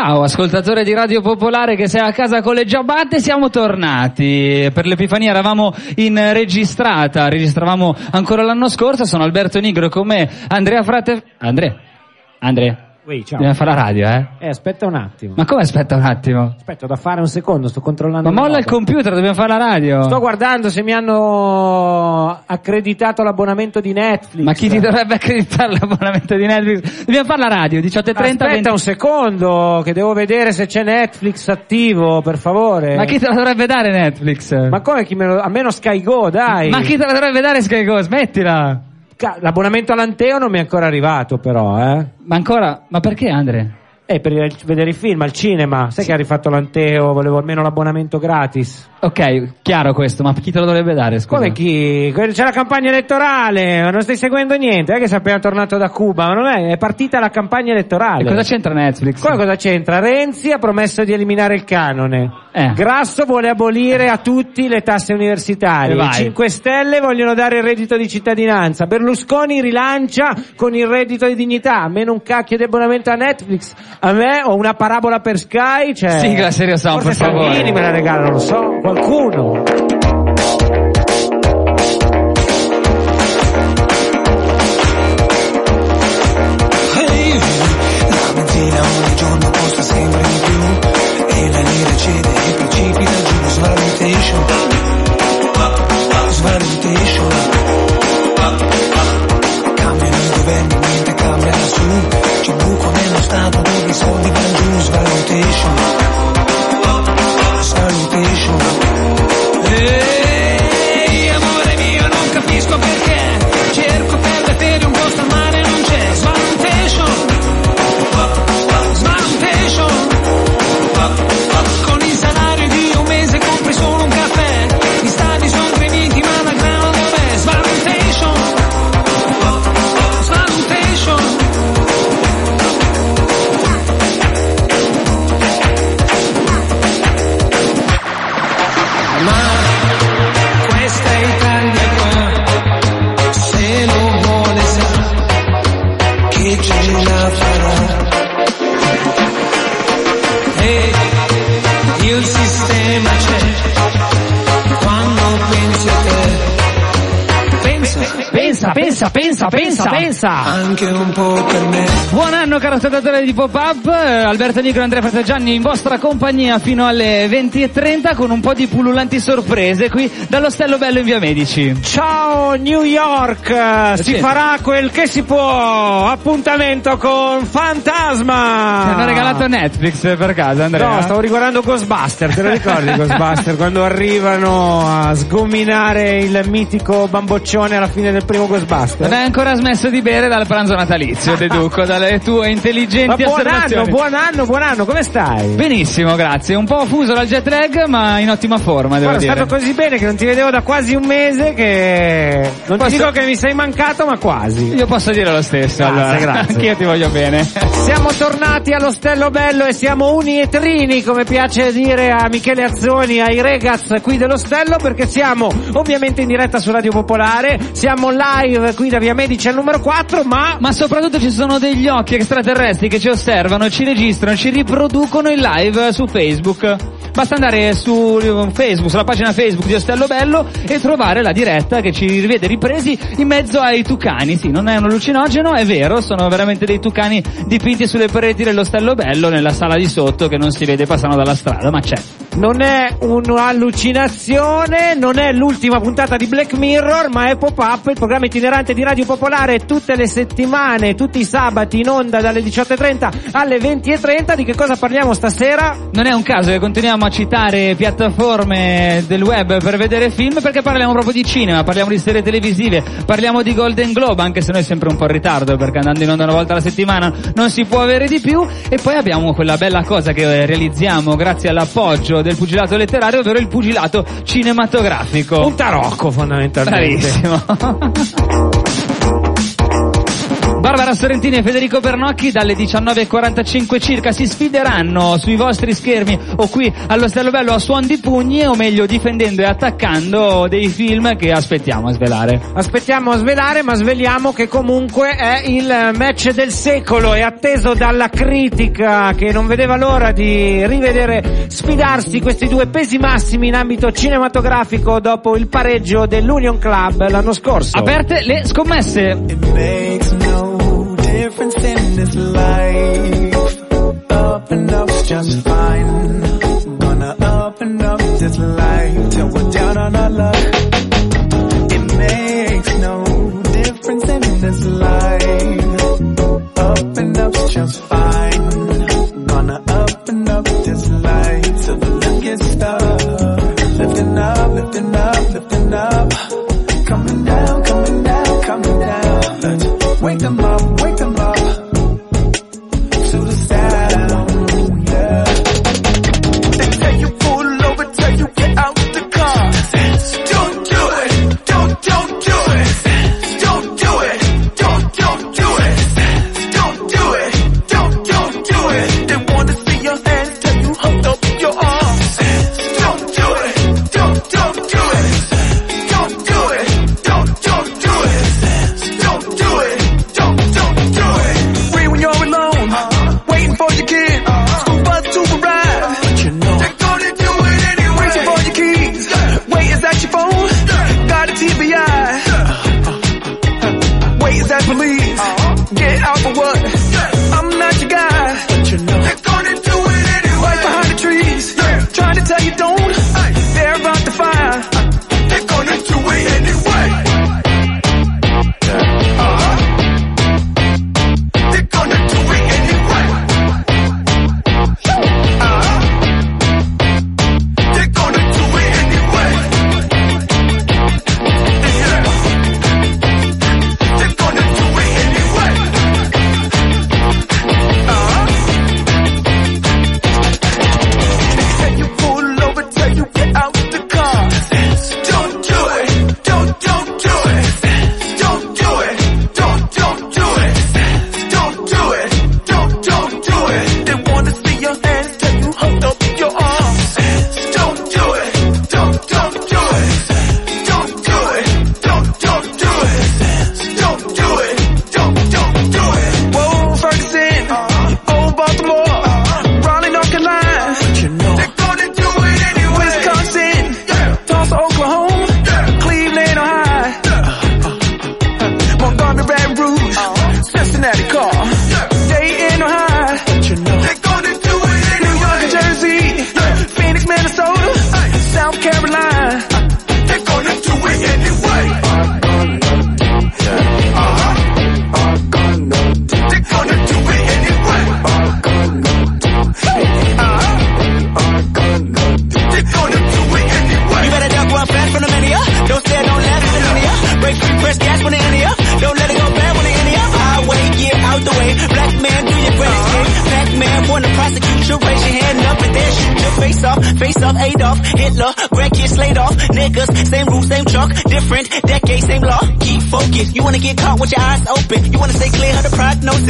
Ciao, ascoltatore di Radio Popolare che sei a casa con le giabbatte, siamo tornati. Per l'Epifania eravamo in registrata, registravamo ancora l'anno scorso, sono Alberto Nigro con me, Andrea Frate... Andrea? Andrea? Ui, ciao. Dobbiamo fare la radio, eh? Eh, aspetta un attimo. Ma come aspetta un attimo? Aspetta, da fare un secondo, sto controllando. Ma molla il roba. computer, dobbiamo fare la radio. Sto guardando se mi hanno accreditato l'abbonamento di Netflix. Ma chi ti dovrebbe accreditare l'abbonamento di Netflix? Dobbiamo fare la radio, 18.30. Aspetta 20... un secondo, che devo vedere se c'è Netflix attivo, per favore. Ma chi te la dovrebbe dare Netflix? Ma come chi me lo... A meno Sky Go, dai. Ma chi te la dovrebbe dare Sky Go? Smettila! L'abbonamento all'Anteo non mi è ancora arrivato, però, eh. Ma ancora, ma perché Andre? Eh, per vedere i film al cinema. Sai che ha rifatto l'Anteo, volevo almeno l'abbonamento gratis. Ok, chiaro questo, ma chi te lo dovrebbe dare, scusa? Come chi? C'è la campagna elettorale, ma non stai seguendo niente, è che sei appena tornato da Cuba, ma non è, è partita la campagna elettorale. E cosa c'entra Netflix? Come cosa c'entra? Renzi ha promesso di eliminare il canone. Eh. Grasso vuole abolire a tutti le tasse universitarie. I vai. 5 Stelle vogliono dare il reddito di cittadinanza. Berlusconi rilancia con il reddito di dignità. Meno un cacchio di abbonamento a Netflix. A me ho una parabola per Sky. Cioè, Sigla Serio forse per favore. Salvini me la regala, non lo so. Qualcuno. Svalutation svalutation cambiano i governi niente cambia lassù c'è buco nello stato dove i soldi vanno giù svalutation. Svalutation. Ehi amore mio non capisco perché. Cerco per le ferie un posto al mare sistema Pensa, pensa, pensa, pensa, anche un po' per me Buon anno caro ascoltatore di Pop-Up, eh, Alberto Nigro e Andrea Fratagianni in vostra compagnia fino alle 20.30 con un po' di pullulanti sorprese qui dall'Ostello Bello in Via Medici. Ciao New York, eh, si sì. farà quel che si può. Appuntamento con Fantasma. Ti hanno regalato Netflix per caso Andrea? No, stavo riguardando Ghostbuster, te lo ricordi Ghostbuster? quando arrivano a sgominare il mitico bamboccione alla fine del primo Ghostbuster? Non hai ancora smesso di bere dal pranzo natalizio, deduco, dalle tue Ma intelligenti buon anno, buon anno, buon anno, come stai? Benissimo, grazie. Un po' fuso dal jet lag, ma in ottima forma, devo Guarda, è dire. stato così bene che non ti vedevo da quasi un mese che... Non Posso- ti dico che mi sei mancato, ma quasi. Io posso dire lo stesso, Grazie, allora. grazie. Anch'io ti voglio bene. Siamo tornati all'Ostello Bello e siamo uni e trini, come piace dire a Michele Azzoni, ai Regaz qui dell'Ostello, perché siamo ovviamente in diretta su Radio Popolare, siamo live qui da Via Medici al numero 4, ma... Ma soprattutto ci sono degli occhi extraterrestri che ci osservano, ci registrano, ci riproducono in live su Facebook. Basta andare su Facebook, sulla pagina Facebook di Ostello Bello e trovare la diretta che ci rivede ripresi in mezzo ai tucani. Sì, non è un allucinogeno, è vero, sono veramente dei tucani dipinti sulle pareti dell'Ostello Bello nella sala di sotto che non si vede passano dalla strada, ma c'è. Non è un'allucinazione, non è l'ultima puntata di Black Mirror, ma è Pop-Up, il programma itinerante di Radio Popolare tutte le settimane, tutti i sabati in onda dalle 18.30 alle 20.30. Di che cosa parliamo stasera? Non è un caso che continuiamo a citare piattaforme del web per vedere film perché parliamo proprio di cinema, parliamo di serie televisive, parliamo di Golden Globe, anche se noi sempre un po' in ritardo perché andando in onda una volta alla settimana non si può avere di più e poi abbiamo quella bella cosa che realizziamo grazie all'appoggio del pugilato letterario, ovvero il pugilato cinematografico. Un tarocco fondamentalmente. Bravissimo. Barbara Sorrentini e Federico Bernocchi dalle 19.45 circa si sfideranno sui vostri schermi o qui allo Stello Bello a suon di pugni o meglio difendendo e attaccando dei film che aspettiamo a svelare. Aspettiamo a svelare, ma sveliamo che comunque è il match del secolo e atteso dalla critica che non vedeva l'ora di rivedere sfidarsi questi due pesi massimi in ambito cinematografico dopo il pareggio dell'Union Club l'anno scorso. Aperte le scommesse. Difference in this life. Up and up's just fine. Gonna up and up this life till we're down on our luck. With your eyes open. You wanna stay clear of the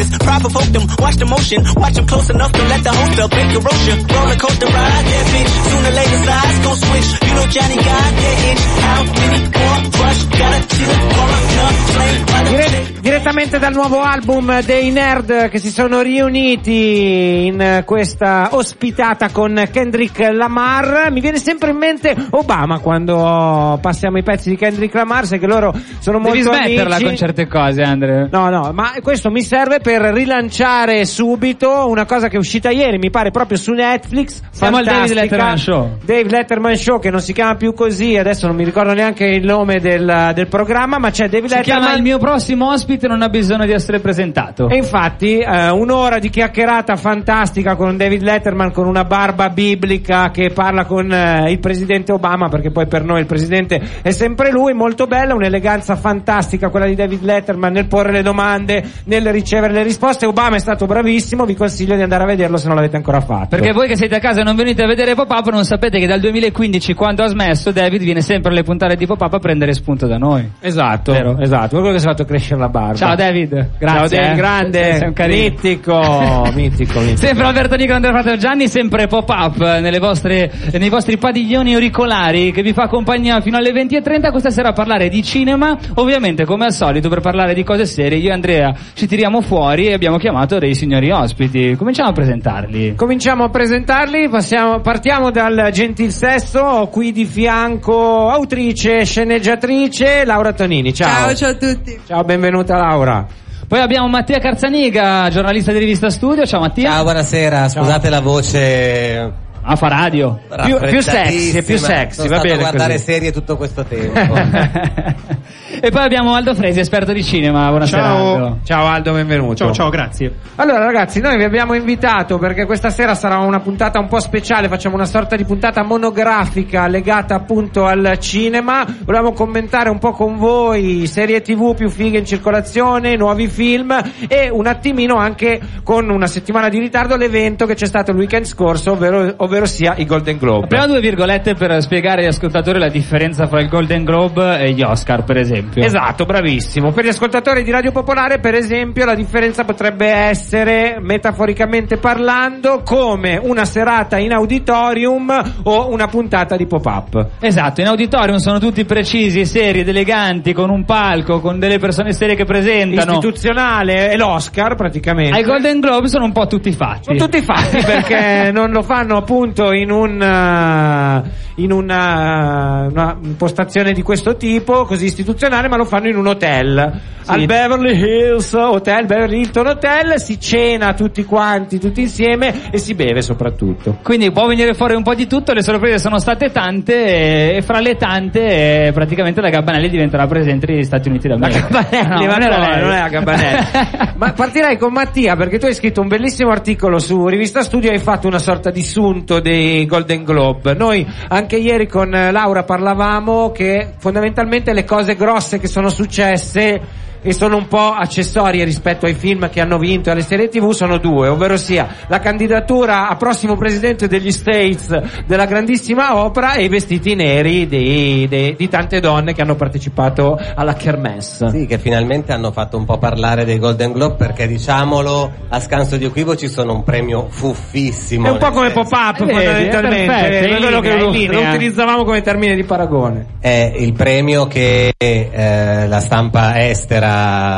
prognosis. Provoke them, watch the motion. Watch them close enough to let the host up. Make erosion. Roller coaster ride, that bitch. Sooner later, sides gon' switch. You know Johnny got that itch. How many more rush? Gotta chill, call up, no, flame, Dire- direttamente dal nuovo album dei Nerd che si sono riuniti in questa ospitata con Kendrick Lamar. Mi viene sempre in mente Obama quando passiamo i pezzi di Kendrick Lamar, sai che loro sono Devi molto smetterla amici. con certe cose, Andre. No, no, ma questo mi serve per rilanciare subito una cosa che è uscita ieri, mi pare proprio su Netflix. Siamo al David fantastica. Letterman Show. Dave Letterman Show, che non si chiama più così, adesso non mi ricordo neanche il nome del, del programma, ma c'è David Si chiama Letterman. il mio prossimo ospite non ha bisogno di essere presentato. E infatti, eh, un'ora di chiacchierata fantastica fantastica con David Letterman con una barba biblica che parla con eh, il presidente Obama, perché poi per noi il presidente è sempre lui, molto bella, un'eleganza fantastica quella di David Letterman nel porre le domande, nel ricevere le risposte. Obama è stato bravissimo, vi consiglio di andare a vederlo se non l'avete ancora fatto. Perché voi che siete a casa e non venite a vedere Pop-Up non sapete che dal 2015 quando ha smesso David viene sempre alle puntate di Pop-Up a prendere spunto da noi. Esatto, Vero. esatto, quello che si è fatto crescere la barba. Ciao David, grazie. Ciao David, eh. grande, Sei un carino. mitico, mitico, mitico. Sempre Alberto Nico Fratello Gianni, sempre pop-up nelle vostre, nei vostri padiglioni auricolari che vi fa compagnia fino alle 20.30 questa sera a parlare di cinema. Ovviamente, come al solito, per parlare di cose serie, io e Andrea ci tiriamo fuori e abbiamo chiamato dei signori ospiti. Cominciamo a presentarli. Cominciamo a presentarli, passiamo- partiamo dal gentil sesso, ho qui di fianco autrice, sceneggiatrice Laura Tonini. Ciao. Ciao, ciao a tutti. Ciao, benvenuta Laura. Poi abbiamo Mattia Carzaniga, giornalista di rivista Studio. Ciao Mattia. Ciao, buonasera, scusate la voce Ah, fa radio. Più- più sexy, più sexy, Sono va bene a guardare così. serie tutto questo tempo. e poi abbiamo Aldo Fresi, esperto di cinema. Buonasera Aldo. Ciao Aldo, benvenuto. Ciao, ciao, grazie. Allora ragazzi, noi vi abbiamo invitato perché questa sera sarà una puntata un po' speciale, facciamo una sorta di puntata monografica legata appunto al cinema. Volevamo commentare un po' con voi serie TV più fighe in circolazione, nuovi film e un attimino anche con una settimana di ritardo l'evento che c'è stato il weekend scorso, ovvero, ovvero sia i Golden Globe. Apriamo due virgolette per spiegare agli ascoltatori la differenza fra il Golden Globe e gli Oscar, per esempio. Esatto, bravissimo. Per gli ascoltatori di Radio Popolare, per esempio, la differenza potrebbe essere, metaforicamente parlando, come una serata in auditorium o una puntata di pop-up. Esatto, in auditorium sono tutti precisi, seri ed eleganti, con un palco, con delle persone serie che presentano. Istituzionale è l'Oscar, praticamente. Ai Golden Globe sono un po' tutti fatti. Sono tutti fatti perché non lo fanno appunto in un eh, in una, una impostazione di questo tipo, così istituzionale, ma lo fanno in un hotel. Al Beverly Hills Hotel, Beverly Hilton Hotel, si cena tutti quanti, tutti insieme e si beve soprattutto. Quindi può venire fuori un po' di tutto, le sorprese sono state tante e, fra le tante eh, praticamente la Gabbanelli diventerà presidente degli Stati Uniti d'America. Gabbanelli, No, ma non no, non è la Gabbanelli. ma partirei con Mattia perché tu hai scritto un bellissimo articolo su Rivista Studio e hai fatto una sorta di sunto dei Golden Globe. Noi anche ieri con eh, Laura parlavamo che fondamentalmente le cose grosse che sono successe e sono un po' accessorie rispetto ai film che hanno vinto e alle serie tv sono due, ovvero sia la candidatura a prossimo presidente degli States della grandissima opera e i vestiti neri di, di- di tante donne che hanno partecipato alla kermesse. sì, che finalmente hanno fatto un po' parlare dei Golden Globe perché diciamolo, a scanso di equivoci sono un premio fuffissimo. È un po' come senso- pop-up è fondamentalmente, perfetto, è quello che linea, lo, in linea. lo utilizzavamo come termine di paragone. È il premio che eh, la stampa estera,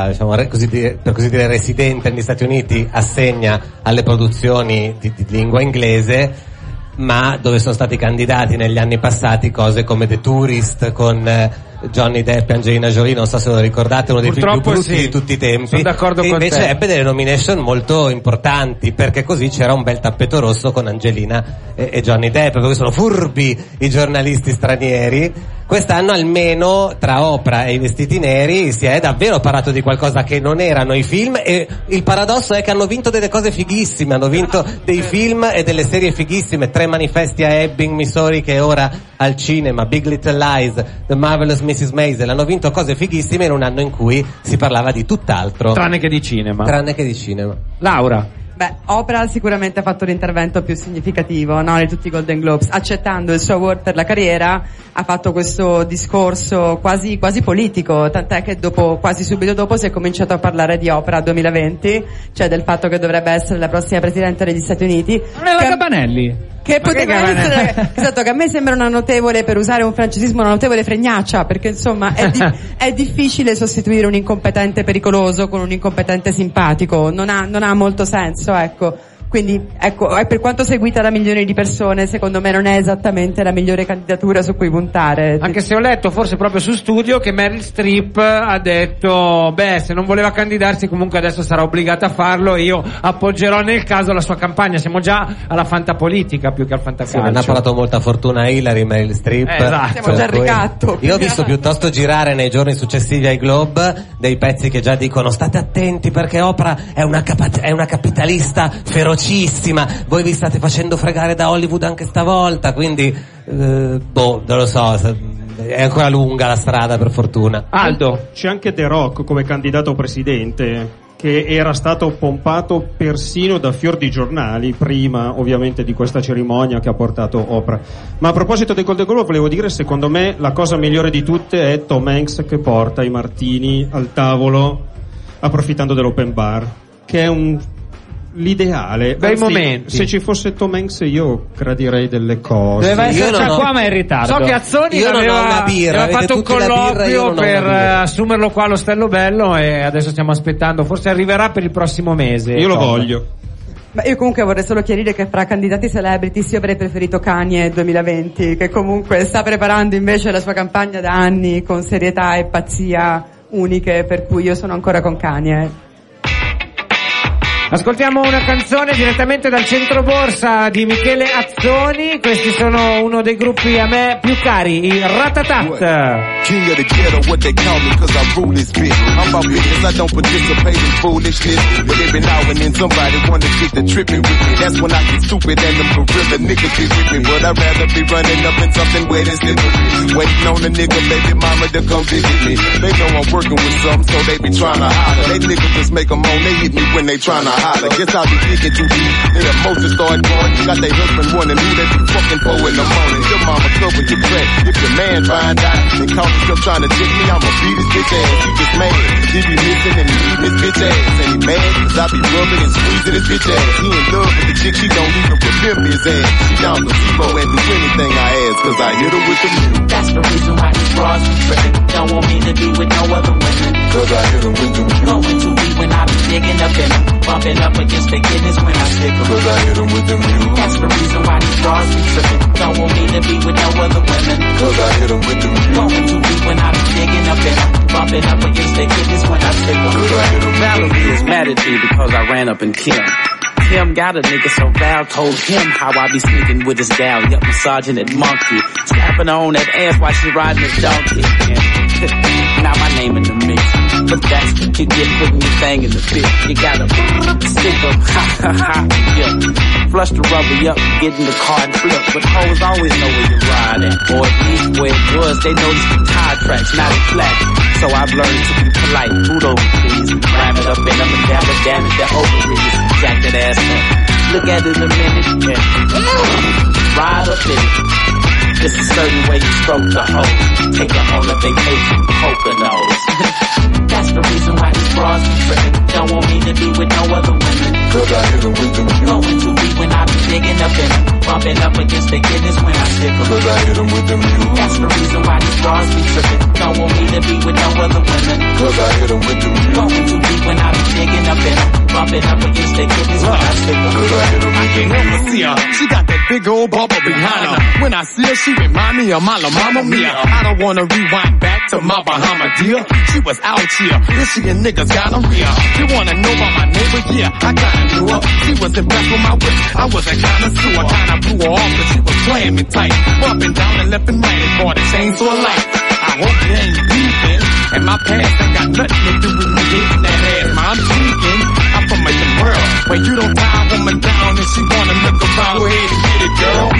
diciamo, re- così dire- per così dire residente negli Stati Uniti, assegna alle produzioni di, di lingua inglese, ma dove sono stati candidati negli anni passati cose come The Tourist con eh, Johnny Depp e Angelina Jolie, non so se lo ricordate, uno dei film più Purtroppo brutti sì. di tutti i tempi. Sono d'accordo che con invece te. ebbe delle nomination molto importanti, perché così c'era un bel tappeto rosso con Angelina e, e Johnny Depp, perché sono furbi i giornalisti stranieri. Quest'anno almeno tra Oprah e i vestiti neri si è davvero parlato di qualcosa che non erano i film e il paradosso è che hanno vinto delle cose fighissime, hanno vinto dei film e delle serie fighissime, tre manifesti a Ebbing, Missouri che ora al cinema, Big Little Lies, The Marvelous Mrs. Maisel, hanno vinto cose fighissime in un anno in cui si parlava di tutt'altro, Tranne che di cinema. tranne che di cinema. Laura. Beh, Oprah sicuramente ha fatto l'intervento più significativo no, di tutti i Golden Globes. Accettando il suo award per la carriera, ha fatto questo discorso quasi, quasi politico, tant'è che dopo, quasi subito dopo si è cominciato a parlare di Oprah 2020, cioè del fatto che dovrebbe essere la prossima Presidente degli Stati Uniti. Non era Che- Gabbanelli. Che poteva che essere esatto che a me sembra una notevole per usare un francesismo una notevole fregnaccia perché insomma è, di- è difficile sostituire un incompetente pericoloso con un incompetente simpatico. Non ha, non ha molto senso ecco quindi ecco è per quanto seguita da milioni di persone secondo me non è esattamente la migliore candidatura su cui puntare Anche se ho letto forse proprio su studio che Meryl Streep ha detto beh se non voleva candidarsi comunque adesso sarà obbligata a farlo e io appoggerò nel caso la sua campagna siamo già alla fantapolitica più che al Sì, non ha fantacalcio parlato molta fortuna Hillary, Meryl Streep. Eh, esatto. Siamo già al ricatto. Io ho visto piuttosto girare nei giorni successivi ai Globe dei pezzi che già dicono state attenti perché Oprah è una, capa- è una capitalista velocissima, voi vi state facendo fregare da Hollywood anche stavolta, quindi, eh, boh, non lo so, è ancora lunga la strada per fortuna. Aldo. C'è anche The Rock come candidato presidente che era stato pompato persino da fior di giornali prima ovviamente di questa cerimonia che ha portato Oprah. Ma a proposito del Golden Globe volevo dire secondo me la cosa migliore di tutte è Tom Hanks che porta i martini al tavolo approfittando dell'open bar che è un l'ideale Bei Anzi, momenti. se ci fosse Tom Hanks io gradirei delle cose Doveva Io esserci non ho- qua ma è in ritardo. So che Azzoni Io non ho aveva, una birra, aveva fatto un colloquio per eh, assumerlo qua allo Stello Bello e adesso stiamo aspettando, forse arriverà per il prossimo mese. io lo Tom. voglio Ma io comunque vorrei solo chiarire che fra candidati celebrities io avrei preferito Kanye 2020, che comunque sta preparando invece la sua campagna da anni con serietà e pazzia uniche, per cui io sono ancora con Kanye. Ascoltiamo una canzone direttamente dal centro borsa di Michele Azzoni, questi sono uno dei gruppi a me più cari, i Ratatat. King of the ghetto, what they call me, cause I rule this bitch. I'm about business, I don't participate in foolishness. But every now and then somebody wanna get the tripping with me. That's when I get stupid and them gorilla niggas get with me. But I'd rather be running up in something wet and slippery. Waiting on a nigga, baby mama to come visit me. They know I'm working with some, so they be trying to holler. They niggas just make 'em moan, they hit me when they trying to holler. Guess I'll be digging too deep. Their emotions start going. Got their husband wondering who they be fucking for in the morning. Your mama covered your crack. If your man find out and caught himself trying to dick me, I'ma beat his bitch ass. He just mad. He be missing and leaving his bitch ass. And he mad cause I be rubbing and squeezing his bitch ass. He in love with the chick, she don't even remember his ass. She down zero and do anything I ask cause I hit her with the. That's the reason why these bras be Bumping up against the kidneys when I stick stick 'em. Cause I hit her with the music. That's the reason why these bras be tripping. Don't want me to be with no other women. Cause I hit her with the music. Going too deep when I be digging up in 'em. Bumping up against the kidneys when I stick 'em. Cause I hit her with the Valerie is mad at me because I ran up in Kim. Him got a nigga, so Val told him how I be sneaking with his gal. Yup, massaging that monkey. Slapping her on that ass while she riding his donkey. Yeah. now my name in the mix. But that's what you get your thing in the pit. You gotta stick up, ha ha ha, yeah. Flush the rubber, up, get in the car and flip. But hoes always know where you're riding. Or at least where it was, they notice the tire tracks, not the flat. So I've learned to be polite. Boot over, please. Ram it up in and damn it, damn it, they're ovaries. Jack that ass up. Look at it a minute, yeah. Ride up in it. It's a certain way you stroke the hoe. Take her on a vacation, Poconos. That's the reason why these bras be tripping. Don't want me to be with no other women. Cause I hit her with the music. Going too deep when I be digging up in 'em. Bumping up against the kidneys when I stick 'em. Cause I hit with the music. That's the reason why these bras be tripping. Don't want me to be with no other women. Cause I hit her with the music. Going too deep when I be digging up in 'em. Bumping up against the kidneys when I stick. Cause I the never see her. She got that big old bubble behind her. When I see her, she remind me of my La Mama Mia. I don't wanna rewind back to my Bahama dear. She was out here, then she and niggas got a real. You wanna know about my neighbor? Yeah, I kinda knew her. She was impressed with my whip. I was a connoisseur. I kinda blew her off, but she was playing me tight. Up Bumping down and left and right and bought a chainsaw light. I hope you ain't beefing. And my past ain't got nothing to do with me getting that ass. Ma, I'm tweaking. A world where you don't a woman down and she wanna look around. Go ahead and get it, girl.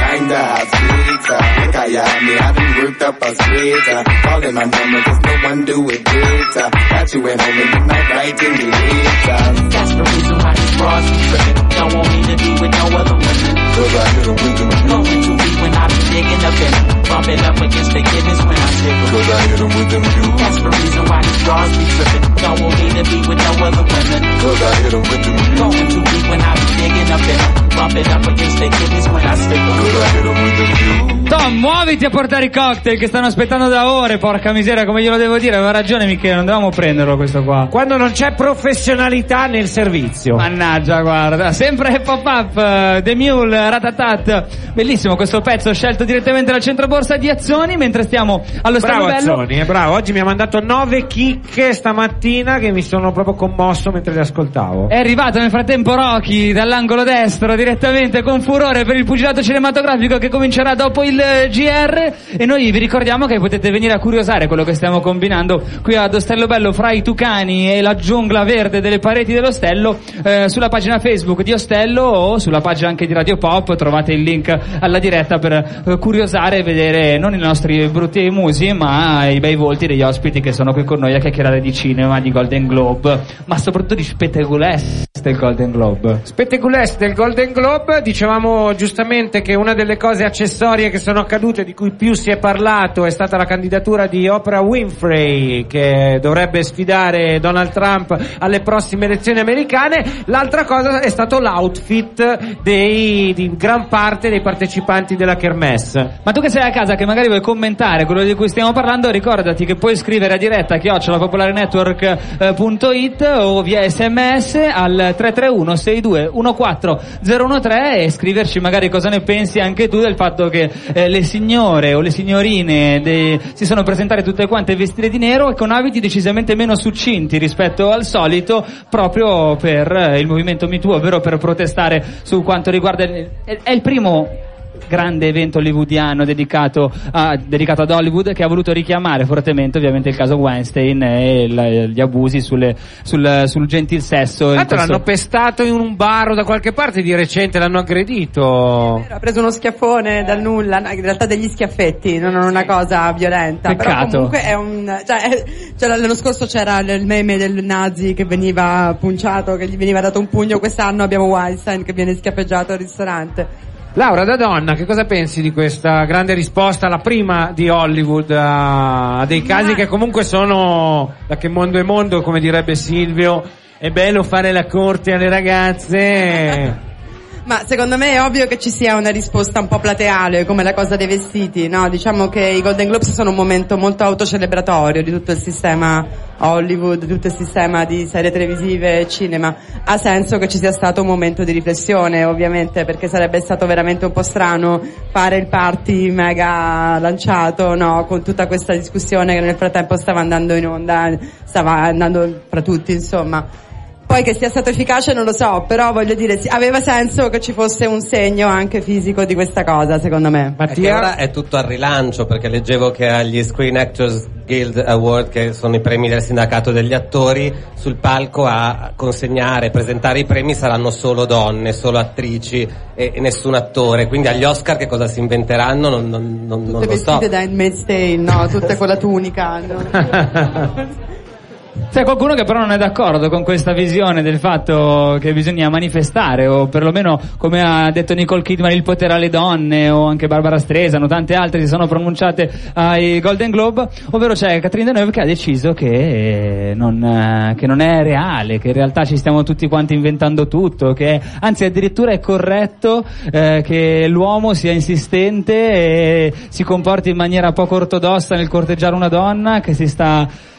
Kinda hot sweeter. Look how you have me, I been worked up a sweater. Calling my number, cause no one do it better. Got you at home in the night, right in the later. That's the reason why these bras be tripping. Don't want me to be with no other women. Cause I hit her with the music. Going too deep when I be digging up in 'em. Bumping up against the kidneys when I. Cause I hit her with. That's the reason why these bras be tripping. Don't want me to be with no other women. Cause I hit her with the music. Going too when I be digging up. Bumping up against the kidneys when I stick. Cause I hit with. Tom, muoviti a portare i cocktail che stanno aspettando da ore, porca miseria, come glielo devo dire? Aveva ragione Michele, non dovevamo prenderlo questo qua. Quando non c'è professionalità nel servizio. Mannaggia, guarda, sempre pop-up, eh, The Mule, Ratatat. Bellissimo questo pezzo scelto direttamente dal centro borsa di Azioni, mentre stiamo allo Bravo Stadio Bello. Azzoni, eh, bravo. Oggi mi ha mandato nove chicche stamattina che mi sono proprio commosso mentre le ascoltavo. È arrivato nel frattempo Rocky dall'angolo destro direttamente con furore per il pugilato cinematografico che comincerà dopo il eh, GR e noi vi ricordiamo che potete venire a curiosare quello che stiamo combinando qui ad Ostello Bello fra i tucani e la giungla verde delle pareti dell'Ostello eh, sulla pagina Facebook di Ostello o sulla pagina anche di Radio Pop trovate il link alla diretta per eh, curiosare e vedere non i nostri brutti musi ma i bei volti degli ospiti che sono qui con noi a chiacchierare di cinema, di Golden Globe ma soprattutto di spettacolesse del Golden Globe. Spettaculesse del Golden Globe, dicevamo giustamente che una delle cose accessorie che sono accadute, di cui più si è parlato, è stata la candidatura di Oprah Winfrey, che dovrebbe sfidare Donald Trump alle prossime elezioni americane. L'altra cosa è stato l'outfit dei, di gran parte dei partecipanti della Kermesse. Ma tu che sei a casa, che magari vuoi commentare quello di cui stiamo parlando, ricordati che puoi scrivere a diretta a chiocciolapopolarenetwork.it o via sms al 331 62 14 013 e scriverci magari cosa ne pensi anche tu del fatto che eh, le signore o le signorine de- si sono presentate tutte quante vestite di nero e con abiti decisamente meno succinti rispetto al solito proprio per eh, il movimento MeToo, ovvero per protestare su quanto riguarda... il- è- è il primo grande evento hollywoodiano dedicato, a- dedicato ad Hollywood che ha voluto richiamare fortemente ovviamente il caso Weinstein e il- gli abusi sulle- sul, sul gentil sesso. Tanto l'hanno pestato in un bar o da qualche parte di recente, l'hanno aggredito. Ha preso uno schiaffone dal nulla, in realtà degli schiaffetti, non è una cosa violenta. Però Peccato. comunque è un. Cioè, eh, cioè, l'anno scorso c'era il meme del nazi che veniva punciato, che gli veniva dato un pugno, quest'anno abbiamo Weinstein che viene schiaffeggiato al ristorante. Laura, da donna, che cosa pensi di questa grande risposta, la prima di Hollywood a, a dei casi che comunque sono, da che mondo è mondo, come direbbe Silvio, è bello fare la corte alle ragazze. Ma secondo me è ovvio che ci sia una risposta un po' plateale, come la cosa dei vestiti, no? Diciamo che i Golden Globes sono un momento molto autocelebratorio di tutto il sistema Hollywood, di tutto il sistema di serie televisive e cinema. Ha senso che ci sia stato un momento di riflessione, ovviamente, perché sarebbe stato veramente un po' strano fare il party mega lanciato, no? Con tutta questa discussione che nel frattempo stava andando in onda, stava andando fra tutti, insomma. Poi che sia stato efficace non lo so, però voglio dire, aveva senso che ci fosse un segno anche fisico di questa cosa, secondo me. Che ora è tutto al rilancio perché leggevo che agli Screen Actors Guild Award, che sono i premi del sindacato degli attori, sul palco a consegnare, presentare i premi saranno solo donne, solo attrici e, e nessun attore. Quindi agli Oscar che cosa si inventeranno non, non- non- non Tutte lo so. vestite da Handmaid's Tale, no? Tutte con la tunica. no? C'è qualcuno che però non è d'accordo con questa visione del fatto che bisogna manifestare o perlomeno come ha detto Nicole Kidman il potere alle donne o anche Barbara Streisand o tante altre si sono pronunciate ai Golden Globe ovvero c'è Catherine Deneuve che ha deciso che non, eh, che non è reale che in realtà ci stiamo tutti quanti inventando tutto che anzi addirittura è corretto eh, che l'uomo sia insistente e si comporti in maniera poco ortodossa nel corteggiare una donna che si sta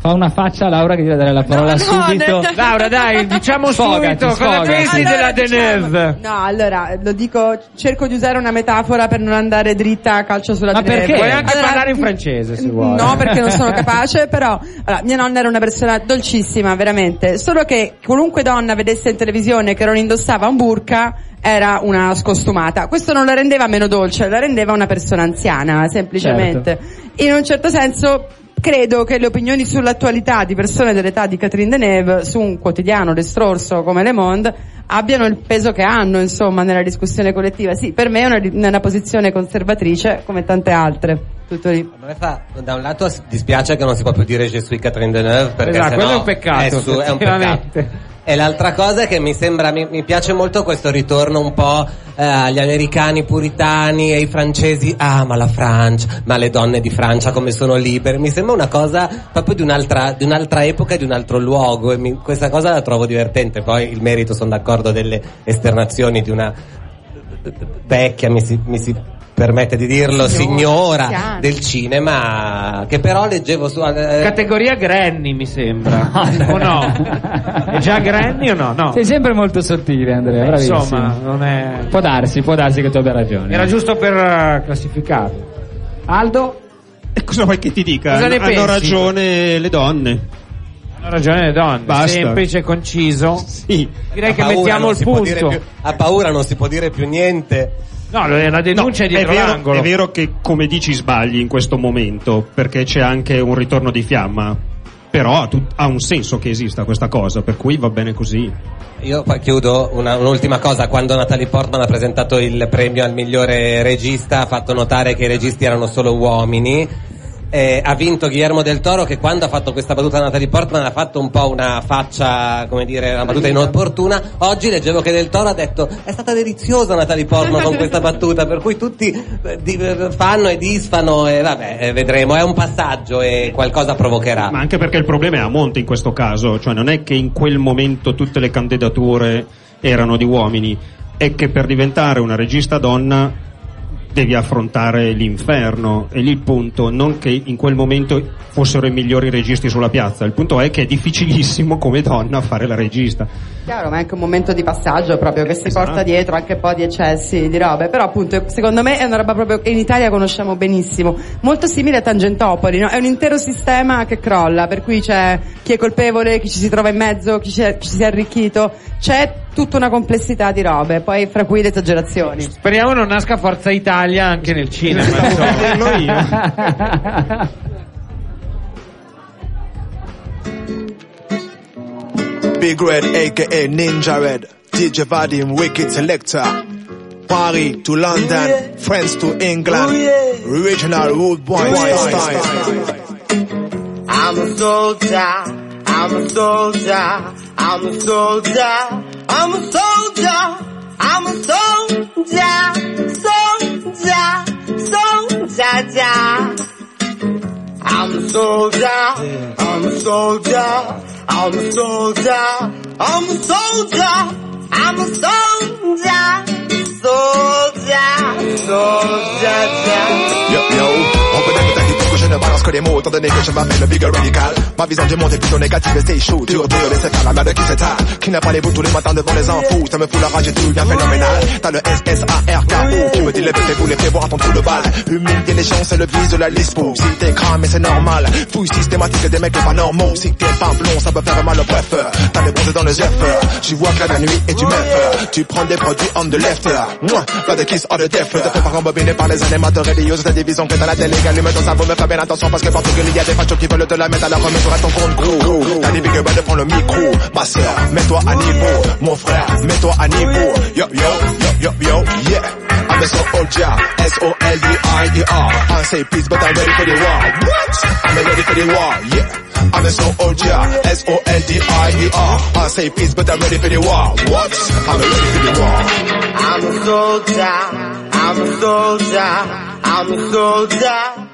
Fa una faccia Laura che deve dare la parola no, subito. ne- Laura, dai, diciamo Sfogati, subito cosa sfogati. pensi della Deneuve. No, allora, lo dico, cerco di usare una metafora per non andare dritta a calcio sulla Ma Deneuve. perché? Puoi anche Allora, parlare in francese se vuoi. No, perché non sono capace, però allora, mia nonna era una persona dolcissima, veramente. Solo che qualunque donna vedesse in televisione che non indossava un burka era una scostumata. Questo non la rendeva meno dolce, la rendeva una persona anziana, semplicemente. In un certo senso credo che le opinioni sull'attualità di persone dell'età di Catherine Deneuve su un quotidiano destrorso come Le Monde abbiano il peso che hanno, insomma, nella discussione collettiva. Sì, per me è una, una posizione conservatrice come tante altre. Fa- da un lato dispiace che non si può più dire Je suis Catherine Deneuve perché Esatto, quello è un peccato, è, su- è un peccato. E l'altra cosa è che mi sembra, mi, mi piace molto questo ritorno un po' eh, agli americani puritani e i francesi, ah ma la Francia, ma le donne di Francia come sono libere, mi sembra una cosa proprio di un'altra, di un'altra epoca e di un altro luogo e mi- questa cosa la trovo divertente, poi il merito sono d'accordo delle esternazioni di una vecchia, mi si, mi si permette di dirlo, Signora, signora del cinema, che però leggevo su... eh, Categoria Granny mi sembra. o no? È già Granny o no? No. Sei sempre molto sottile Andrea, bravissimo. Insomma, non è... Può darsi, può darsi che tu abbia ragione. Era giusto per eh, classificarlo. Aldo? E cosa vuoi che ti dica? Cosa ne Hanno pensi? ragione le donne. Ha ragione le donne. Basta. Semplice e conciso. Sì. Direi A che mettiamo il punto. più- a paura non si può dire più niente. No, la denuncia No, è dietro vero, l'angolo. è vero che come dici sbagli in questo momento perché c'è anche un ritorno di fiamma però ha, tut- ha un senso che esista questa cosa per cui va bene così Io poi chiudo una- un'ultima cosa. Quando Natalie Portman ha presentato il premio al migliore regista, ha fatto notare che i registi erano solo uomini. Eh, ha vinto Guillermo del Toro che quando ha fatto questa battuta a Natalie Portman ha fatto un po' una faccia, come dire, una battuta inopportuna. Oggi leggevo che del Toro ha detto è stata deliziosa Natalie Portman con questa battuta, per cui tutti eh, eh, fanno e disfano e vabbè, eh, vedremo. È un passaggio e qualcosa provocherà. ma anche perché il problema è a monte in questo caso cioè non è che in quel momento tutte le candidature erano di uomini è che per diventare una regista donna devi affrontare l'inferno e lì il punto non che in quel momento fossero i migliori registi sulla piazza il punto è che è difficilissimo come donna fare la regista Chiaro, ma è anche un momento di passaggio proprio che si Esatto. porta dietro anche un po' di eccessi di robe. Però appunto secondo me è una roba proprio che in Italia conosciamo benissimo. Molto simile a Tangentopoli, no? È un intero sistema che crolla, per cui c'è chi è colpevole, chi ci si trova in mezzo, chi, chi si è arricchito. C'è tutta una complessità di robe, poi fra cui le esagerazioni. Speriamo non nasca Forza Italia anche nel cinema. dirlo io. Big Red, aka Ninja Red, DJ Vadim, Wicked Selector. Paris to London, friends to England, original rude boy style. I'm a soldier. I'm a soldier. I'm a soldier. I'm a soldier. I'm a soldier. Soldier. Soldier. I'm a soldier. I'm a soldier. I'm a soldier. I'm a soldier. I'm a soldier. Soldier. Soldier. Yo, yo, on peut dire t'as ne balance que les mots, étant donné que je m'appelle le big radical. Ma vision du monde est plutôt négative et c'est chaud, dur, dur, laissez faire la merde qui s'étale. Qui n'a pas les bouts tous les matins devant les infos, ça me fout la rage et tout bien phénoménal. T'as le S-S-A-R-K-O, qui me dit les bêtes, vous les fais voir à ton trou de balle. Humilier les gens, c'est le vice de la lispo. Si t'es cramé, c'est normal. Fouille systématique des mecs pas normaux. Si t'es pas blond, ça peut faire mal au bref. T'as des bronzés dans les yeux, tu vois que la nuit et tu meuf. Tu prends des produits on the left. Mouah, Pas de kiss on the death. Te fais pas rembobiné par les animateurs religieux, cette division que dans la télé, allume ton cerveau, me fais bien attention parce que partout qu'il y a des fachos qui veulent te la mettre à la remise sur ton compte gros. T'as des big de prendre le micro. Ma sœur, mets-toi à niveau. Mon frère, mets-toi à niveau. Yo, yo, yo, yo, yo, yeah. I'm a soldier, S-O-L-D-I-E-R. I say peace, but I'm ready for the war. What? I'm ready for the war, yeah. I'm a soldier, S-O-L-D-I-E-R. I say peace, but I'm ready for the war. What? I'm ready for the war. I'm a soldier. I'm a soldier. I'm a soldier.